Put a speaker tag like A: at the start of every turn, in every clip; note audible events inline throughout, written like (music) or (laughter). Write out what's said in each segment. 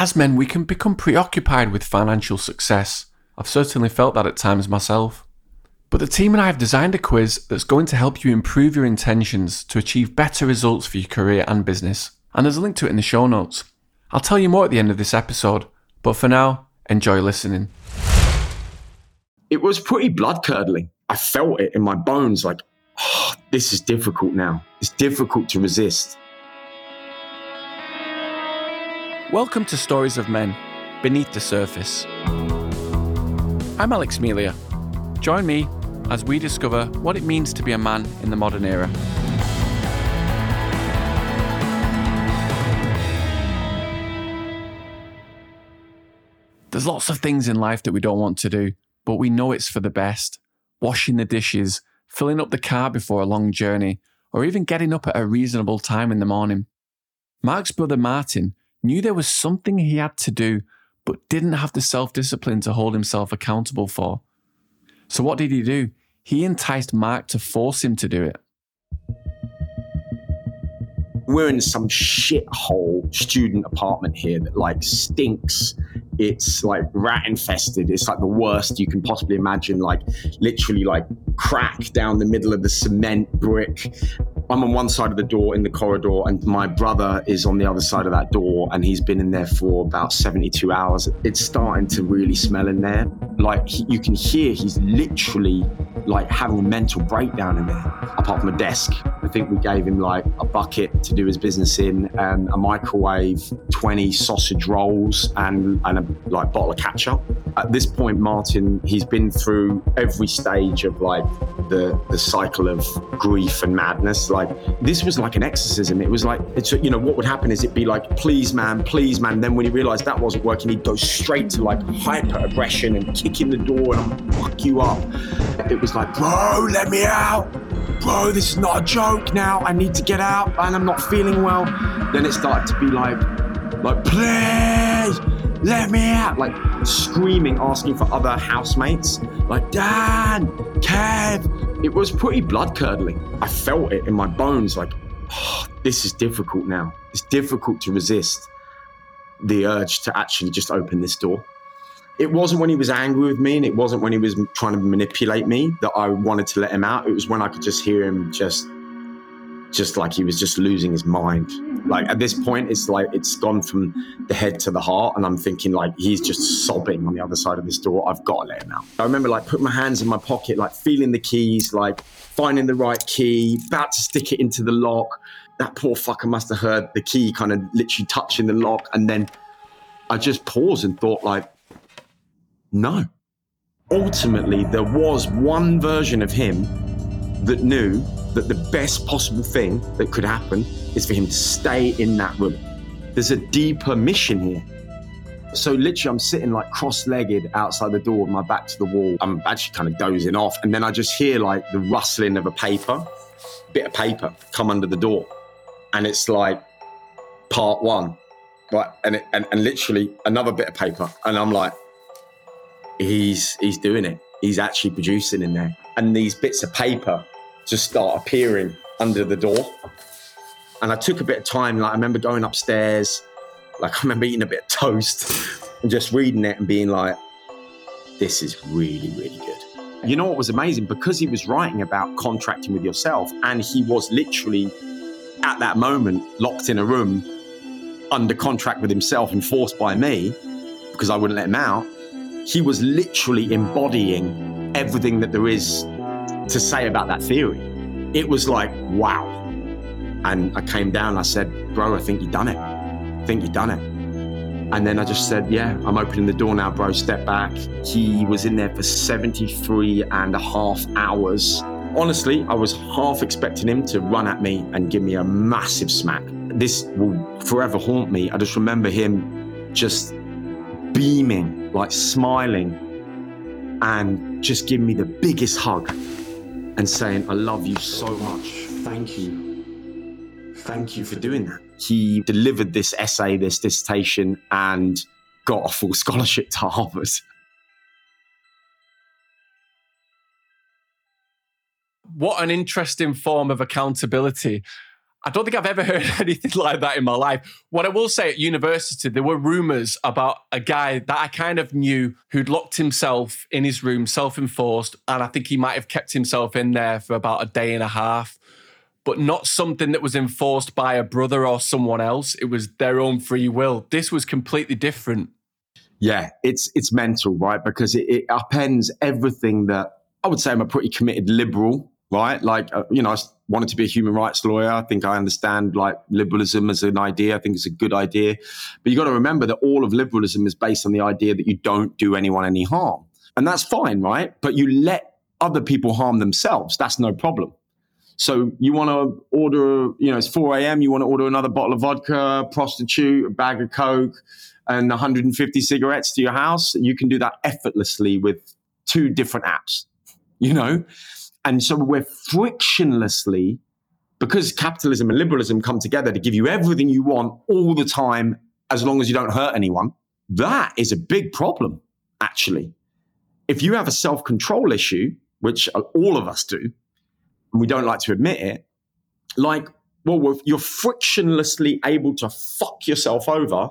A: As men, we can become preoccupied with financial success. I've certainly felt that at times myself. But the team and I have designed a quiz that's going to help you improve your intentions to achieve better results for your career and business. And there's a link to it in the show notes. I'll tell you more at the end of this episode, but for now, enjoy listening.
B: It was pretty blood curdling. I felt it in my bones like, oh, this is difficult now. It's difficult to resist.
A: Welcome to Stories of Men Beneath the Surface. I'm Alex Melia. Join me as we discover what it means to be a man in the modern era. There's lots of things in life that we don't want to do, but we know it's for the best. Washing the dishes, filling up the car before a long journey, or even getting up at a reasonable time in the morning. Mark's brother Martin knew there was something he had to do, but didn't have the self discipline to hold himself accountable for. So, what did he do? He enticed Mark to force him to do it.
B: We're in some shithole student apartment here that like stinks. It's like rat infested. It's like the worst you can possibly imagine. Like literally like crack down the middle of the cement brick. I'm on one side of the door in the corridor, and my brother is on the other side of that door, and he's been in there for about 72 hours. It's starting to really smell in there. Like he, you can hear he's literally like having a mental breakdown in there, apart from a desk. I think we gave him like a bucket to do his business in, and a microwave, 20 sausage rolls, and, and a like bottle of ketchup. At this point, Martin, he's been through every stage of like the the cycle of grief and madness. Like this was like an exorcism. It was like it's you know what would happen is it'd be like please man, please man. Then when he realised that wasn't working, he'd go straight to like hyper aggression and kicking the door and I'd fuck you up. It was like bro, let me out. Bro, this is not a joke now. I need to get out and I'm not feeling well. Then it started to be like, like, please, let me out. Like screaming, asking for other housemates. Like, Dan, Kev. It was pretty blood curdling. I felt it in my bones. Like, oh, this is difficult now. It's difficult to resist the urge to actually just open this door. It wasn't when he was angry with me and it wasn't when he was trying to manipulate me that I wanted to let him out. It was when I could just hear him just just like he was just losing his mind. Like at this point, it's like it's gone from the head to the heart, and I'm thinking like he's just sobbing on the other side of this door. I've got to let him out. I remember like putting my hands in my pocket, like feeling the keys, like finding the right key, about to stick it into the lock. That poor fucker must have heard the key kind of literally touching the lock, and then I just paused and thought like, no. Ultimately, there was one version of him that knew that the best possible thing that could happen is for him to stay in that room. There's a deeper mission here. So literally, I'm sitting like cross-legged outside the door with my back to the wall. I'm actually kind of dozing off, and then I just hear like the rustling of a paper, bit of paper, come under the door, and it's like part one, right? And it, and, and literally another bit of paper, and I'm like, he's he's doing it. He's actually producing in there, and these bits of paper just start appearing under the door. And I took a bit of time. Like I remember going upstairs, like I remember eating a bit of toast and just reading it and being like, this is really, really good. You know what was amazing? Because he was writing about contracting with yourself, and he was literally at that moment locked in a room under contract with himself and forced by me because I wouldn't let him out. He was literally embodying everything that there is to say about that theory. It was like, wow. And I came down, I said, bro, I think you've done it. I think you've done it. And then I just said, yeah, I'm opening the door now, bro. Step back. He was in there for 73 and a half hours. Honestly, I was half expecting him to run at me and give me a massive smack. This will forever haunt me. I just remember him just beaming, like smiling, and just giving me the biggest hug and saying, I love you so much. Thank you. Thank you for doing that. He delivered this essay, this dissertation, and got a full (laughs) scholarship to Harvard.
A: What an interesting form of accountability. I don't think I've ever (laughs) heard anything like that in my life. What I will say at university, there were rumors about a guy that I kind of knew who'd locked himself in his room, self enforced, and I think he might have kept himself in there for about a day and a half, but not something that was enforced by a brother or someone else. It was their own free will. This was completely different.
B: Yeah, it's it's mental, right? Because it, it upends everything that I would say I'm a pretty committed liberal, right? Like, uh, you know, I wanted to be a human rights lawyer. I think I understand like liberalism as an idea. I think it's a good idea. But you got to remember that all of liberalism is based on the idea that you don't do anyone any harm. And that's fine, right? But you let other people harm themselves. That's no problem. So you want to order, you know, it's 4 a.m., you want to order another bottle of vodka, prostitute, a bag of Coke, and 150 cigarettes to your house. You can do that effortlessly with two different apps, (laughs) you know? And so we're frictionlessly, because capitalism and liberalism come together to give you everything you want all the time, as long as you don't hurt anyone. That is a big problem, actually. If you have a self control issue, which all of us do, and we don't like to admit it, like, well, you're frictionlessly able to fuck yourself over,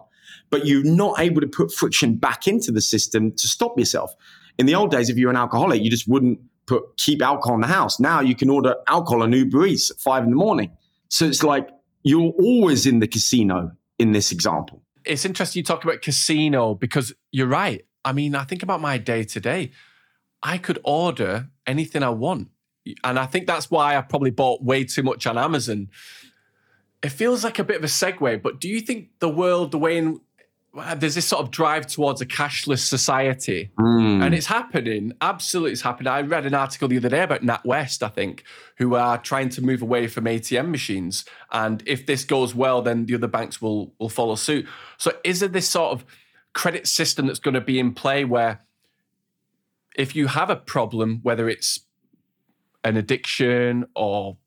B: but you're not able to put friction back into the system to stop yourself. In the old days, if you're an alcoholic, you just wouldn't put keep alcohol in the house. Now you can order alcohol on Uber Eats at five in the morning. So it's like you're always in the casino in this example.
A: It's interesting you talk about casino because you're right. I mean, I think about my day to day. I could order anything I want. And I think that's why I probably bought way too much on Amazon. It feels like a bit of a segue, but do you think the world, the way in there's this sort of drive towards a cashless society, mm. and it's happening. Absolutely, it's happening. I read an article the other day about NatWest, I think, who are trying to move away from ATM machines, and if this goes well, then the other banks will will follow suit. So, is there this sort of credit system that's going to be in play where, if you have a problem, whether it's an addiction or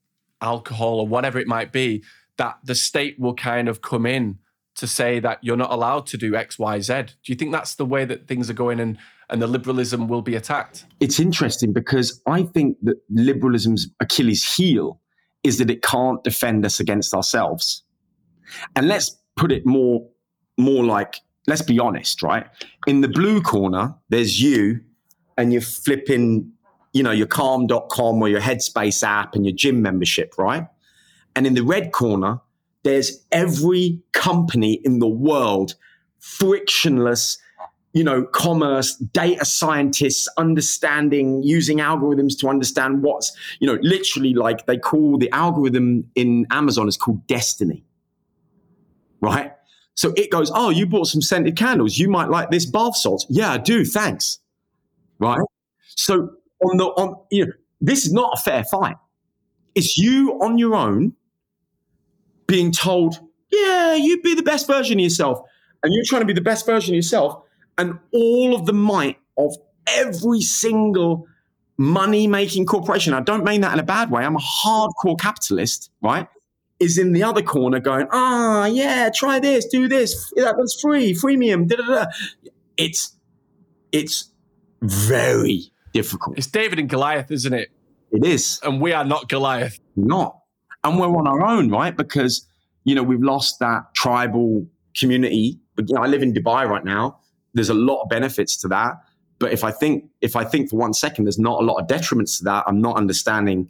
A: alcohol or whatever it might be, that the state will kind of come in to say that you're not allowed to do X, Y, Z. Do you think that's the way that things are going and, and the liberalism will be attacked?
B: It's interesting because I think that liberalism's Achilles heel is that it can't defend us against ourselves. And let's put it more, more like, let's be honest, right? In the blue corner, there's you and you're flipping, you know, your calm.com or your headspace app and your gym membership, right? And in the red corner, there's every company in the world, frictionless, you know, commerce, data scientists understanding, using algorithms to understand what's, you know, literally like they call the algorithm in Amazon is called destiny. Right? So it goes, oh, you bought some scented candles. You might like this bath salt. Yeah, I do. Thanks. Right? So on the on, you know, this is not a fair fight. It's you on your own being told, yeah, you'd be the best version of yourself. And you're trying to be the best version of yourself. And all of the might of every single money making corporation, I don't mean that in a bad way, I'm a hardcore capitalist, right? Is in the other corner going, ah, yeah, try this, do this, that was free, freemium, da da da. It's, it's very difficult.
A: It's David and Goliath, isn't it?
B: It is.
A: And we are not Goliath.
B: Not and we're on our own, right? Because you know we've lost that tribal community. But you know, I live in Dubai right now. There's a lot of benefits to that. But if I think if I think for one second, there's not a lot of detriments to that. I'm not understanding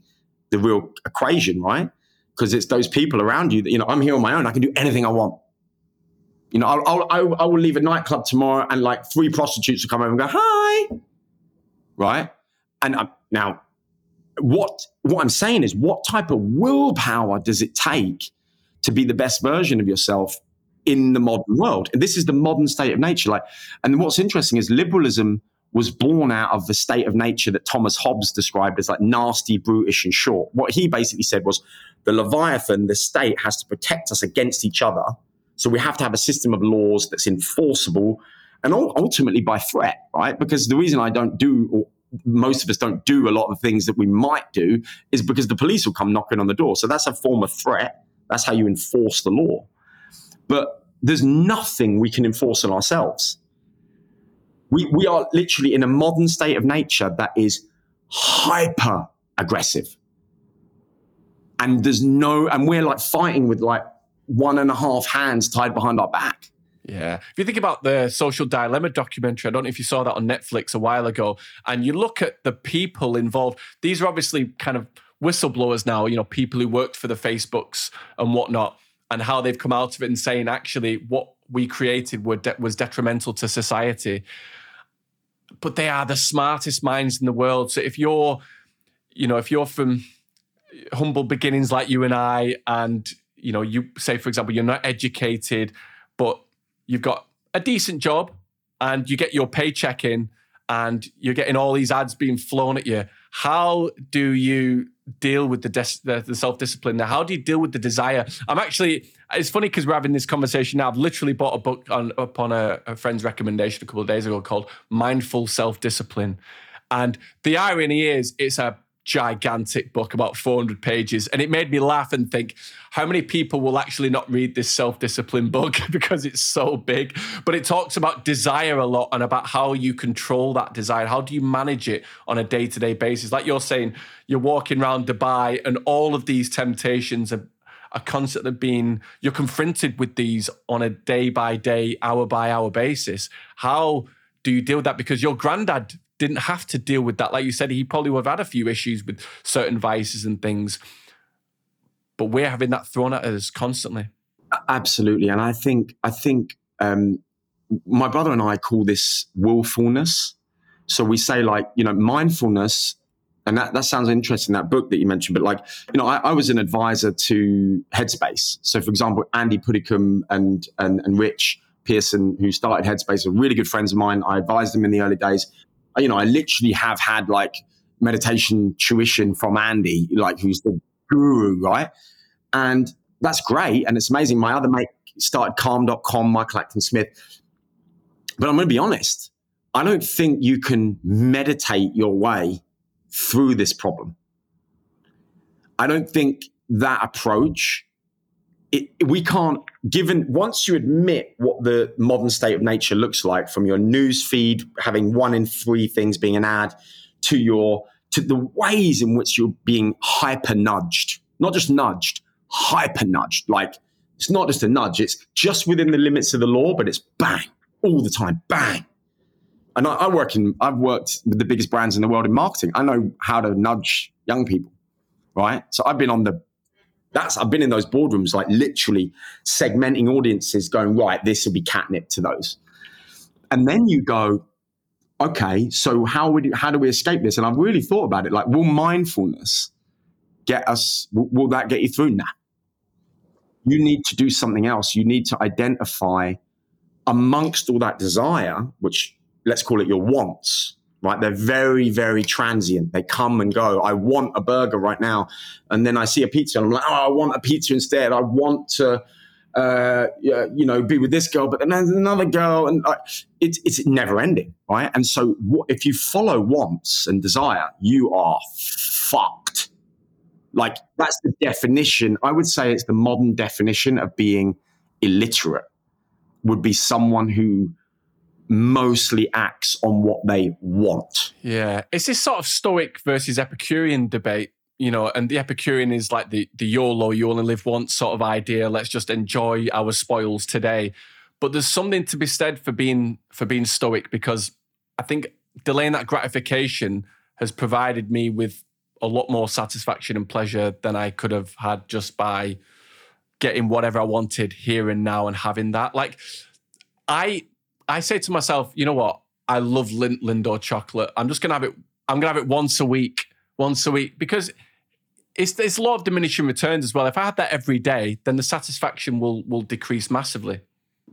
B: the real equation, right? Because it's those people around you that you know. I'm here on my own. I can do anything I want. You know, I'll, I'll, I will leave a nightclub tomorrow, and like three prostitutes will come over and go, "Hi," right? And I'm, now what what I'm saying is, what type of willpower does it take to be the best version of yourself in the modern world? And this is the modern state of nature. Like, and what's interesting is liberalism was born out of the state of nature that Thomas Hobbes described as like nasty, brutish, and short. What he basically said was the Leviathan, the state, has to protect us against each other. So we have to have a system of laws that's enforceable and ultimately by threat, right? Because the reason I don't do most of us don't do a lot of things that we might do is because the police will come knocking on the door. So that's a form of threat. That's how you enforce the law. But there's nothing we can enforce on ourselves. We, we are literally in a modern state of nature that is hyper aggressive. and there's no, and we're like fighting with like one and a half hands tied behind our back.
A: Yeah. If you think about the social dilemma documentary, I don't know if you saw that on Netflix a while ago, and you look at the people involved, these are obviously kind of whistleblowers now, you know, people who worked for the Facebooks and whatnot, and how they've come out of it and saying actually what we created de- was detrimental to society. But they are the smartest minds in the world. So if you're, you know, if you're from humble beginnings like you and I, and you know, you say, for example, you're not educated, but you've got a decent job and you get your paycheck in and you're getting all these ads being flown at you. How do you deal with the, des- the, the self discipline now? How do you deal with the desire? I'm actually, it's funny because we're having this conversation now. I've literally bought a book on upon a, a friend's recommendation a couple of days ago called Mindful Self Discipline. And the irony is, it's a gigantic book, about 400 pages. And it made me laugh and think, how many people will actually not read this self discipline book (laughs) because it's so big? But it talks about desire a lot and about how you control that desire. How do you manage it on a day to day basis? Like you're saying, you're walking around Dubai and all of these temptations are. Constantly being, you're confronted with these on a day by day, hour by hour basis. How do you deal with that? Because your granddad didn't have to deal with that. Like you said, he probably would have had a few issues with certain vices and things, but we're having that thrown at us constantly.
B: Absolutely, and I think I think um, my brother and I call this willfulness. So we say like you know mindfulness, and that that sounds interesting. That book that you mentioned, but like you know, I, I was an advisor to Headspace. So for example, Andy Puddicombe and and and Rich Pearson, who started Headspace, are really good friends of mine. I advised them in the early days you know, I literally have had like meditation tuition from Andy, like who's the guru, right? And that's great. And it's amazing. My other mate started calm.com, Michael Acton Smith. But I'm going to be honest. I don't think you can meditate your way through this problem. I don't think that approach it, we can't given once you admit what the modern state of nature looks like from your news feed having one in three things being an ad to your to the ways in which you're being hyper nudged not just nudged hyper nudged like it's not just a nudge it's just within the limits of the law but it's bang all the time bang. And I, I work in i've worked with the biggest brands in the world in marketing. I know how to nudge young people right? So i've been on the that's I've been in those boardrooms, like literally segmenting audiences, going right. This will be catnip to those, and then you go, okay. So how would how do we escape this? And I've really thought about it. Like, will mindfulness get us? Will, will that get you through? Nah. You need to do something else. You need to identify amongst all that desire, which let's call it your wants right? They're very, very transient. They come and go. I want a burger right now. And then I see a pizza and I'm like, oh, I want a pizza instead. I want to, uh, you know, be with this girl, but then there's another girl. And uh, it's, it's never ending, right? And so if you follow wants and desire, you are fucked. Like that's the definition. I would say it's the modern definition of being illiterate would be someone who mostly acts on what they want.
A: Yeah. It's this sort of Stoic versus Epicurean debate, you know, and the Epicurean is like the, the YOLO, you only live once sort of idea. Let's just enjoy our spoils today. But there's something to be said for being for being stoic because I think delaying that gratification has provided me with a lot more satisfaction and pleasure than I could have had just by getting whatever I wanted here and now and having that. Like I I say to myself, you know what? I love Lindt Lindor chocolate. I'm just gonna have it. I'm gonna have it once a week, once a week, because it's it's a lot of diminishing returns as well. If I had that every day, then the satisfaction will will decrease massively.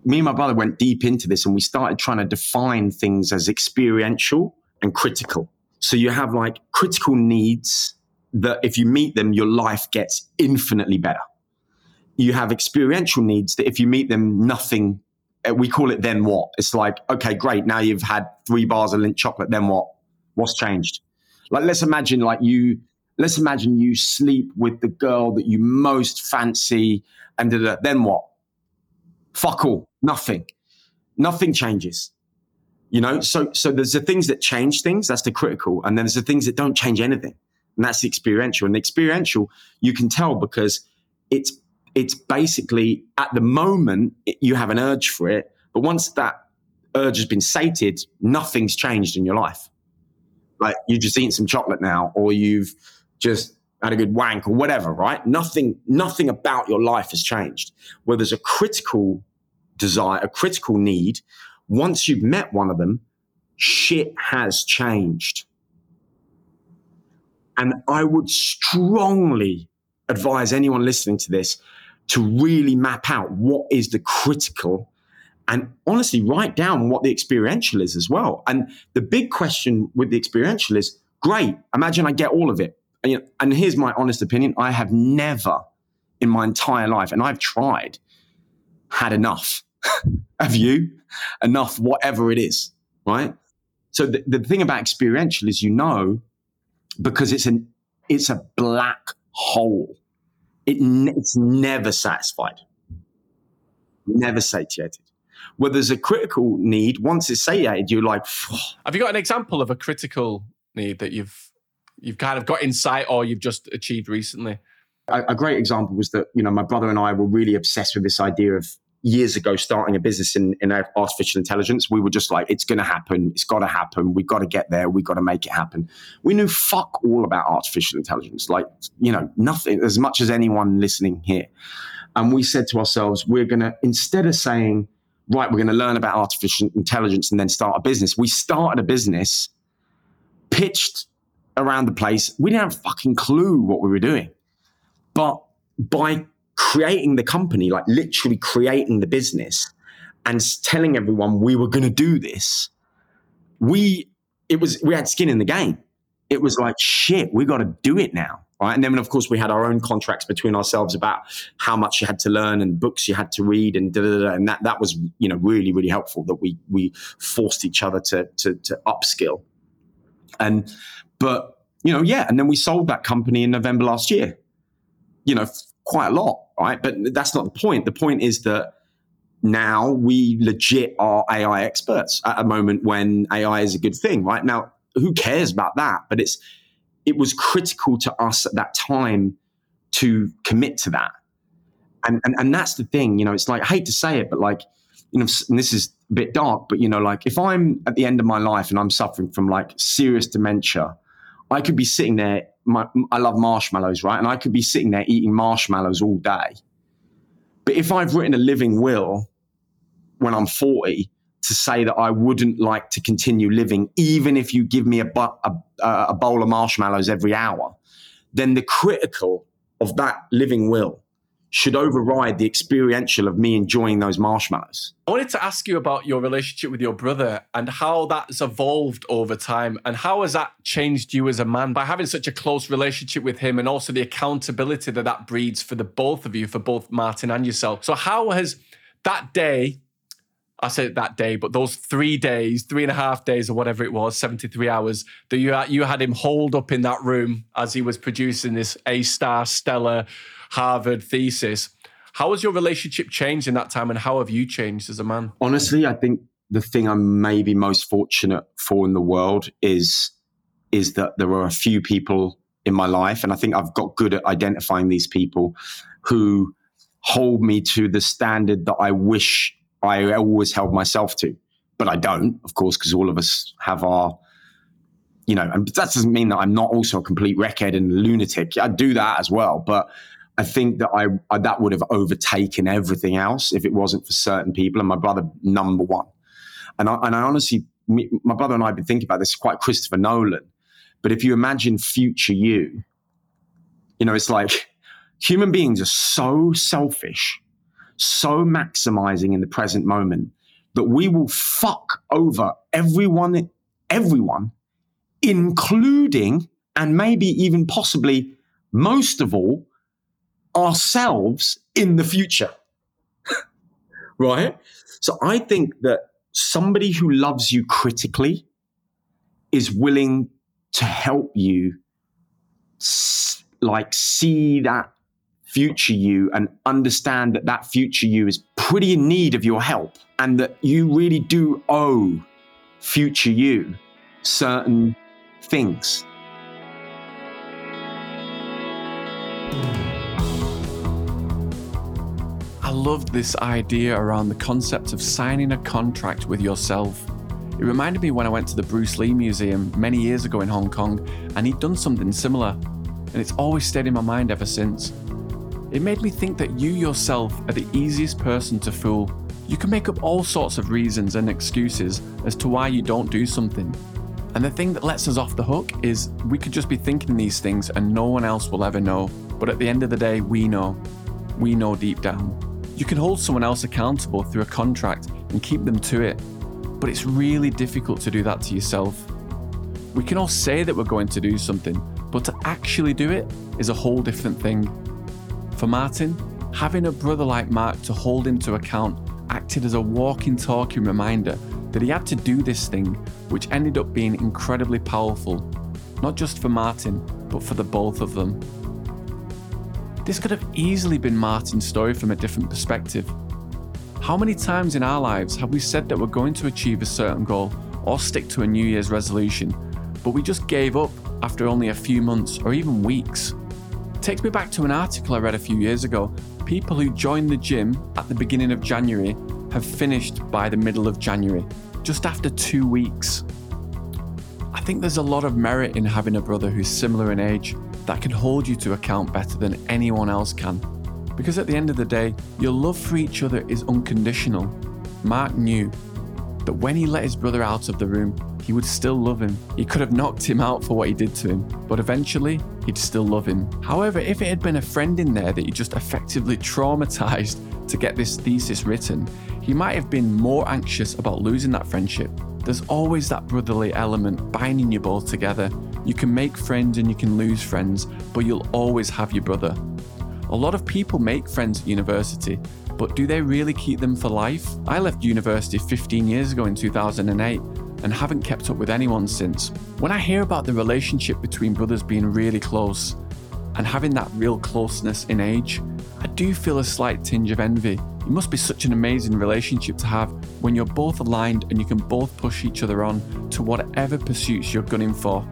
B: Me and my brother went deep into this, and we started trying to define things as experiential and critical. So you have like critical needs that if you meet them, your life gets infinitely better. You have experiential needs that if you meet them, nothing Uh, we call it then what? It's like, okay, great. Now you've had three bars of Lindt chocolate. Then what? What's changed? Like, let's imagine like you, let's imagine you sleep with the girl that you most fancy and then what? Fuck all. Nothing. Nothing changes. You know, so so there's the things that change things, that's the critical, and then there's the things that don't change anything. and that's the experiential. And the experiential, you can tell because it's it's basically at the moment you have an urge for it, but once that urge has been sated, nothing's changed in your life. Like you've just eaten some chocolate now, or you've just had a good wank or whatever, right? Nothing, nothing about your life has changed. Where there's a critical desire, a critical need, once you've met one of them, shit has changed. And I would strongly advise anyone listening to this to really map out what is the critical and honestly write down what the experiential is as well. And the big question with the experiential is great, imagine I get all of it. And, you know, and here's my honest opinion I have never in my entire life, and I've tried, had enough. (laughs) have you? Enough, whatever it is, right? So the, the thing about experiential is you know because it's an it's a black hole. It, it's never satisfied, never satiated. Where there's a critical need, once it's satiated, you're like. Phew.
A: Have you got an example of a critical need that you've you've kind of got insight or you've just achieved recently?
B: A, a great example was that you know my brother and I were really obsessed with this idea of years ago starting a business in, in artificial intelligence, we were just like, it's going to happen. It's got to happen. We've got to get there. We've got to make it happen. We knew fuck all about artificial intelligence, like, you know, nothing as much as anyone listening here. And we said to ourselves, we're going to, instead of saying, right, we're going to learn about artificial intelligence and then start a business, we started a business, pitched around the place. We didn't have a fucking clue what we were doing. But by creating the company, like literally creating the business and telling everyone we were going to do this, we, it was, we had skin in the game. It was like, shit, we got to do it now. Right. And then, of course, we had our own contracts between ourselves about how much you had to learn and books you had to read and da, da, da, and that, that was, you know, really, really helpful that we, we forced each other to, to, to upskill. And, but, you know, yeah. And then we sold that company in November last year, you know, quite a lot right? But that's not the point. The point is that now we legit are AI experts at a moment when AI is a good thing, right? Now, who cares about that? But it's it was critical to us at that time to commit to that. And, and and that's the thing, you know, it's like I hate to say it, but like, you know, this is a bit dark, but you know, like if I'm at the end of my life and I'm suffering from like serious dementia, I could be sitting there my, I love marshmallows, right? And I could be sitting there eating marshmallows all day. But if I've written a living will when I'm 40 to say that I wouldn't like to continue living, even if you give me a, a, a bowl of marshmallows every hour, then the critical of that living will should override the experiential of me enjoying those marshmallows.
A: I wanted to ask you about your relationship with your brother and how that's evolved over time and how has that changed you as a man by having such a close relationship with him and also the accountability that that breeds for the both of you, for both Martin and yourself. So how has that day I say that day, but those three days, three and a half days or whatever it was, 73 hours, that you had, you had him holed up in that room as he was producing this A star stellar Harvard thesis. How has your relationship changed in that time and how have you changed as a man?
B: Honestly, I think the thing I'm maybe most fortunate for in the world is is that there are a few people in my life and I think I've got good at identifying these people who hold me to the standard that I wish I always held myself to. But I don't, of course, because all of us have our you know, and that doesn't mean that I'm not also a complete wreckhead and lunatic. I do that as well, but I think that I, I, that would have overtaken everything else if it wasn't for certain people, and my brother number one. And I, and I honestly, me, my brother and I have been thinking about this. Quite Christopher Nolan, but if you imagine future you, you know, it's like human beings are so selfish, so maximizing in the present moment that we will fuck over everyone, everyone, including and maybe even possibly most of all ourselves in the future. (laughs) right? So I think that somebody who loves you critically is willing to help you like see that future you and understand that that future you is pretty in need of your help and that you really do owe future you certain things
A: loved this idea around the concept of signing a contract with yourself. It reminded me when I went to the Bruce Lee Museum many years ago in Hong Kong, and he'd done something similar, and it's always stayed in my mind ever since. It made me think that you yourself are the easiest person to fool. You can make up all sorts of reasons and excuses as to why you don't do something. And the thing that lets us off the hook is we could just be thinking these things and no one else will ever know. But at the end of the day, we know. We know deep down. You can hold someone else accountable through a contract and keep them to it, but it's really difficult to do that to yourself. We can all say that we're going to do something, but to actually do it is a whole different thing. For Martin, having a brother like Mark to hold him to account acted as a walking, talking reminder that he had to do this thing, which ended up being incredibly powerful, not just for Martin, but for the both of them. This could have easily been Martin's story from a different perspective. How many times in our lives have we said that we're going to achieve a certain goal or stick to a New Year's resolution, but we just gave up after only a few months or even weeks? Takes me back to an article I read a few years ago. People who joined the gym at the beginning of January have finished by the middle of January, just after two weeks. I think there's a lot of merit in having a brother who's similar in age that can hold you to account better than anyone else can. Because at the end of the day, your love for each other is unconditional. Mark knew that when he let his brother out of the room, he would still love him. He could have knocked him out for what he did to him, but eventually, he'd still love him. However, if it had been a friend in there that he just effectively traumatized to get this thesis written, he might have been more anxious about losing that friendship. There's always that brotherly element binding you both together. You can make friends and you can lose friends, but you'll always have your brother. A lot of people make friends at university, but do they really keep them for life? I left university 15 years ago in 2008 and haven't kept up with anyone since. When I hear about the relationship between brothers being really close and having that real closeness in age, I do feel a slight tinge of envy. It must be such an amazing relationship to have when you're both aligned and you can both push each other on to whatever pursuits you're gunning for.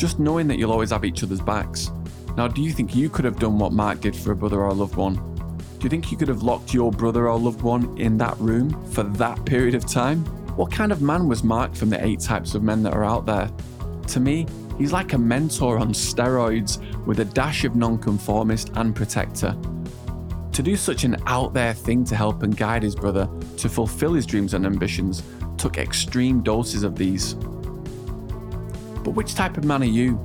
A: Just knowing that you'll always have each other's backs. Now, do you think you could have done what Mark did for a brother or a loved one? Do you think you could have locked your brother or loved one in that room for that period of time? What kind of man was Mark from the eight types of men that are out there? To me, he's like a mentor on steroids with a dash of nonconformist and protector. To do such an out there thing to help and guide his brother to fulfill his dreams and ambitions took extreme doses of these. But which type of man are you?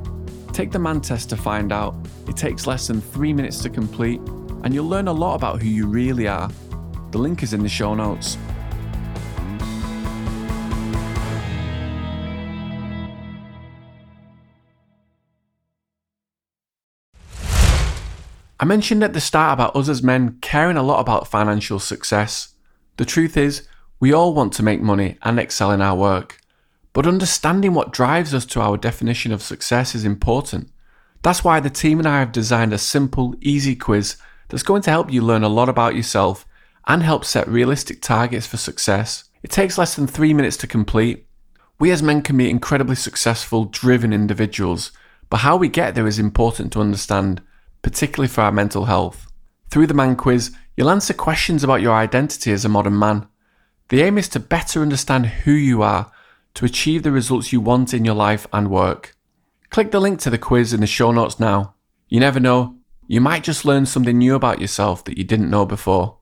A: Take the man test to find out. It takes less than three minutes to complete, and you'll learn a lot about who you really are. The link is in the show notes. I mentioned at the start about us as men caring a lot about financial success. The truth is, we all want to make money and excel in our work. But understanding what drives us to our definition of success is important. That's why the team and I have designed a simple, easy quiz that's going to help you learn a lot about yourself and help set realistic targets for success. It takes less than three minutes to complete. We as men can be incredibly successful, driven individuals, but how we get there is important to understand particularly for our mental health. Through the Man Quiz, you'll answer questions about your identity as a modern man. The aim is to better understand who you are to achieve the results you want in your life and work. Click the link to the quiz in the show notes now. You never know, you might just learn something new about yourself that you didn't know before.